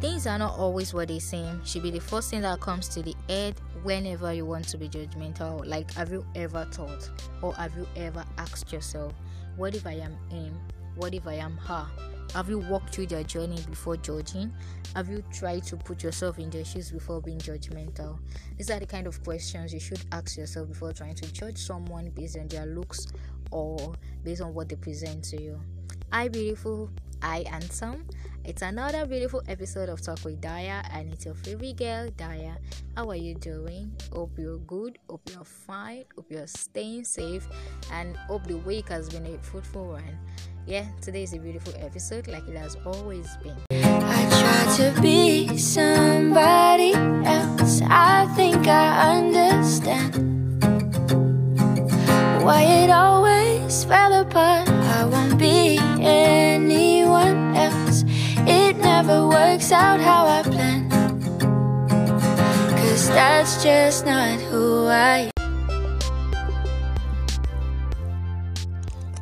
Things are not always what they seem, should be the first thing that comes to the head whenever you want to be judgmental. Like, have you ever thought or have you ever asked yourself, what if I am him? What if I am her? Have you walked through their journey before judging? Have you tried to put yourself in their shoes before being judgmental? These are the kind of questions you should ask yourself before trying to judge someone based on their looks or based on what they present to you. Hi, beautiful. I and handsome. It's another beautiful episode of Talk with Daya, and it's your favorite girl, Daya. How are you doing? Hope you're good. Hope you're fine. Hope you're staying safe, and hope the week has been a fruitful one. Yeah, today is a beautiful episode, like it has always been. I try to be somebody else. I think I understand why it always fell apart. Works out how I plan. Cause that's just not who I am.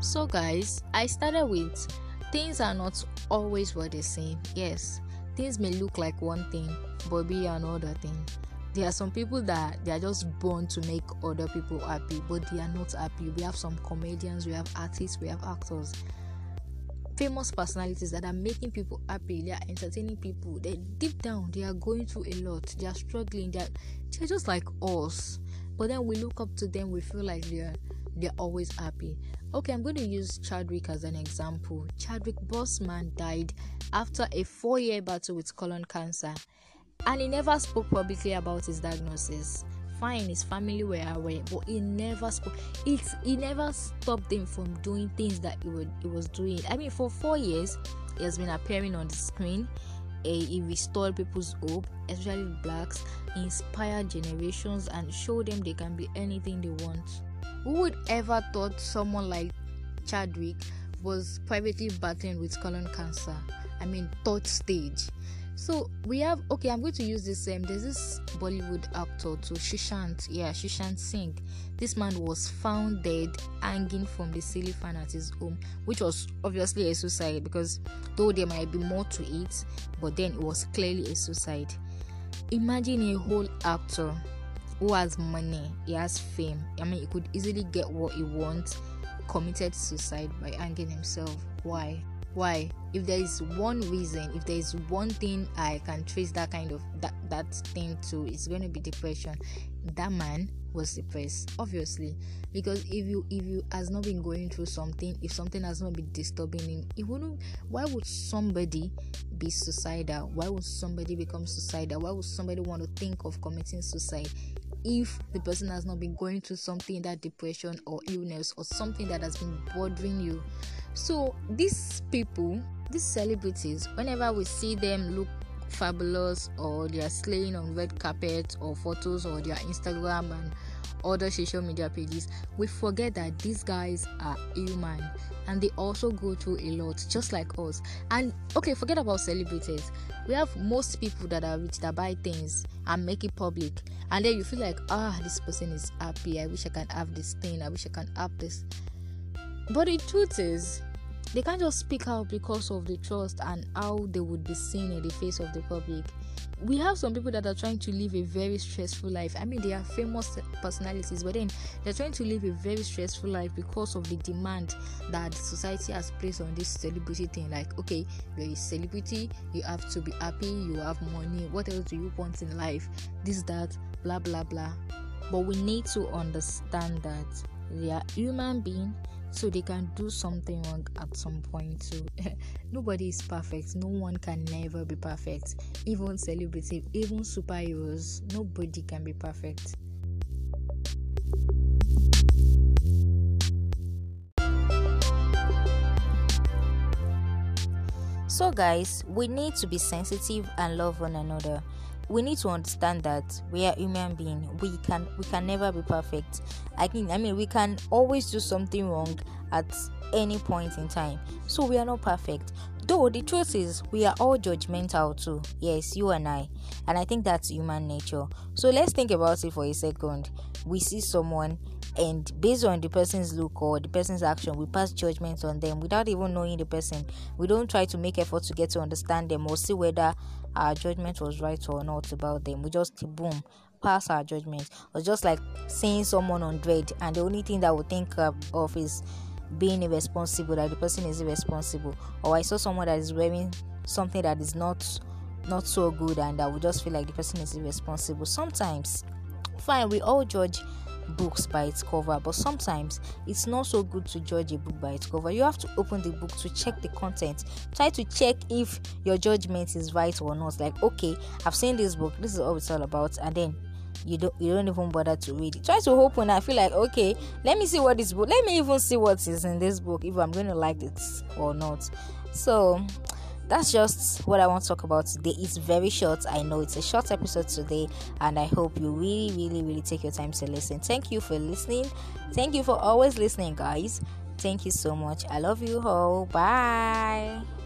So, guys, I started with things are not always what they seem. Yes, things may look like one thing, but be another thing. There are some people that they are just born to make other people happy, but they are not happy. We have some comedians, we have artists, we have actors, famous personalities that are making people happy. They are entertaining people. They deep down they are going through a lot. They are struggling. They are, they're just like us. But then we look up to them. We feel like they're they're always happy. Okay, I'm going to use Chadwick as an example. Chadwick Boseman died after a four-year battle with colon cancer, and he never spoke publicly about his diagnosis. Fine, his family where I were aware, but he never spoke. It he never stopped him from doing things that he, would, he was doing. I mean, for four years, he has been appearing on the screen. He restored people's hope, especially blacks, inspired generations, and showed them they can be anything they want. Who would ever thought someone like Chadwick was privately battling with colon cancer? I mean, third stage. So we have okay. I'm going to use this. Um, there's this Bollywood actor to Sushant. Yeah, Sushant Singh. This man was found dead, hanging from the ceiling fan at his home, which was obviously a suicide because though there might be more to it, but then it was clearly a suicide. Imagine a whole actor who has money, he has fame. I mean, he could easily get what he wants, committed suicide by hanging himself. Why? Why? If there is one reason, if there is one thing I can trace that kind of that that thing to, it's going to be depression. That man was depressed, obviously, because if you if you has not been going through something, if something has not been disturbing him, it wouldn't. Why would somebody be suicidal? Why would somebody become suicidal? Why would somebody want to think of committing suicide? if the person has not been going through something that depression or illness or something that has been bothering you so these people these celebrities whenever we see them look fabulous or they are slaying on red carpet or photos or their instagram and other social media pages we forget that these guys are human and they also go through a lot just like us. And okay forget about celebrities. We have most people that are rich that buy things and make it public. And then you feel like ah this person is happy. I wish i can have this thing. I wish i can have this. But the truth is they can't just speak out because of the trust and how they would be seen in the face of the public we have some people that are trying to live a very stressful life. I mean, they are famous personalities, but then they're trying to live a very stressful life because of the demand that society has placed on this celebrity thing. Like, okay, you're a celebrity, you have to be happy, you have money, what else do you want in life? This, that, blah, blah, blah. But we need to understand that they are human beings so they can do something wrong at some point too. Nobody is perfect. No one can never be perfect. Even celebrity, even superheroes, nobody can be perfect. So, guys, we need to be sensitive and love one another we need to understand that we are human beings we can we can never be perfect. I i mean we can always do something wrong at any point in time. So we are not perfect. Though the truth is we are all judgmental too. Yes you and i. And i think that's human nature. So let's think about it for a second. We see someone and based on the person's look or the person's action we pass judgment on them without even knowing the person. We don't try to make effort to get to understand them or see whether our judgment was right or not about them. We just boom pass our judgment. Or just like seeing someone on dread and the only thing that we think of is being irresponsible that the person is irresponsible. Or i saw someone that is wearing something that is not not so good and i would just feel like the person is irresponsible sometimes fine we all judge books by its cover but sometimes it's not so good to judge a book by its cover. You have to open the book to check the content. Try to check if your judgment is right or not. Like okay i've seen this book this is all it's all about and then you don't you don't even bother to read it. Try to open i feel like okay let me see what this book let me even see what is in this book if i'm to like it or not. So that's just what I want to talk about today. It's very short. I know it's a short episode today, and I hope you really, really, really take your time to listen. Thank you for listening. Thank you for always listening, guys. Thank you so much. I love you all. Bye.